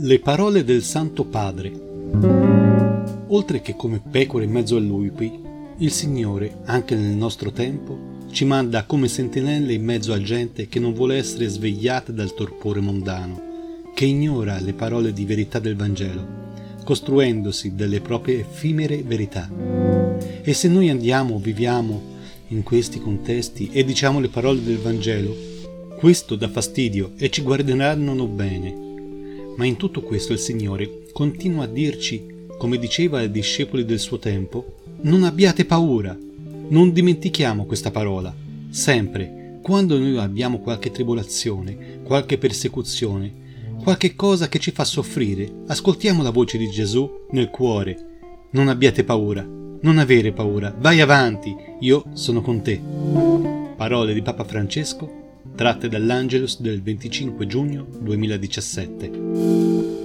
Le parole del Santo Padre. Oltre che come pecore in mezzo a lupi, il Signore, anche nel nostro tempo, ci manda come sentinelle in mezzo a gente che non vuole essere svegliata dal torpore mondano, che ignora le parole di verità del Vangelo, costruendosi delle proprie effimere verità. E se noi andiamo viviamo in questi contesti e diciamo le parole del Vangelo, questo dà fastidio e ci guarderanno bene ma in tutto questo il Signore continua a dirci, come diceva ai discepoli del suo tempo, non abbiate paura. Non dimentichiamo questa parola. Sempre, quando noi abbiamo qualche tribolazione, qualche persecuzione, qualche cosa che ci fa soffrire, ascoltiamo la voce di Gesù nel cuore. Non abbiate paura, non avere paura, vai avanti, io sono con te. Parole di Papa Francesco tratte dall'Angelus del 25 giugno 2017.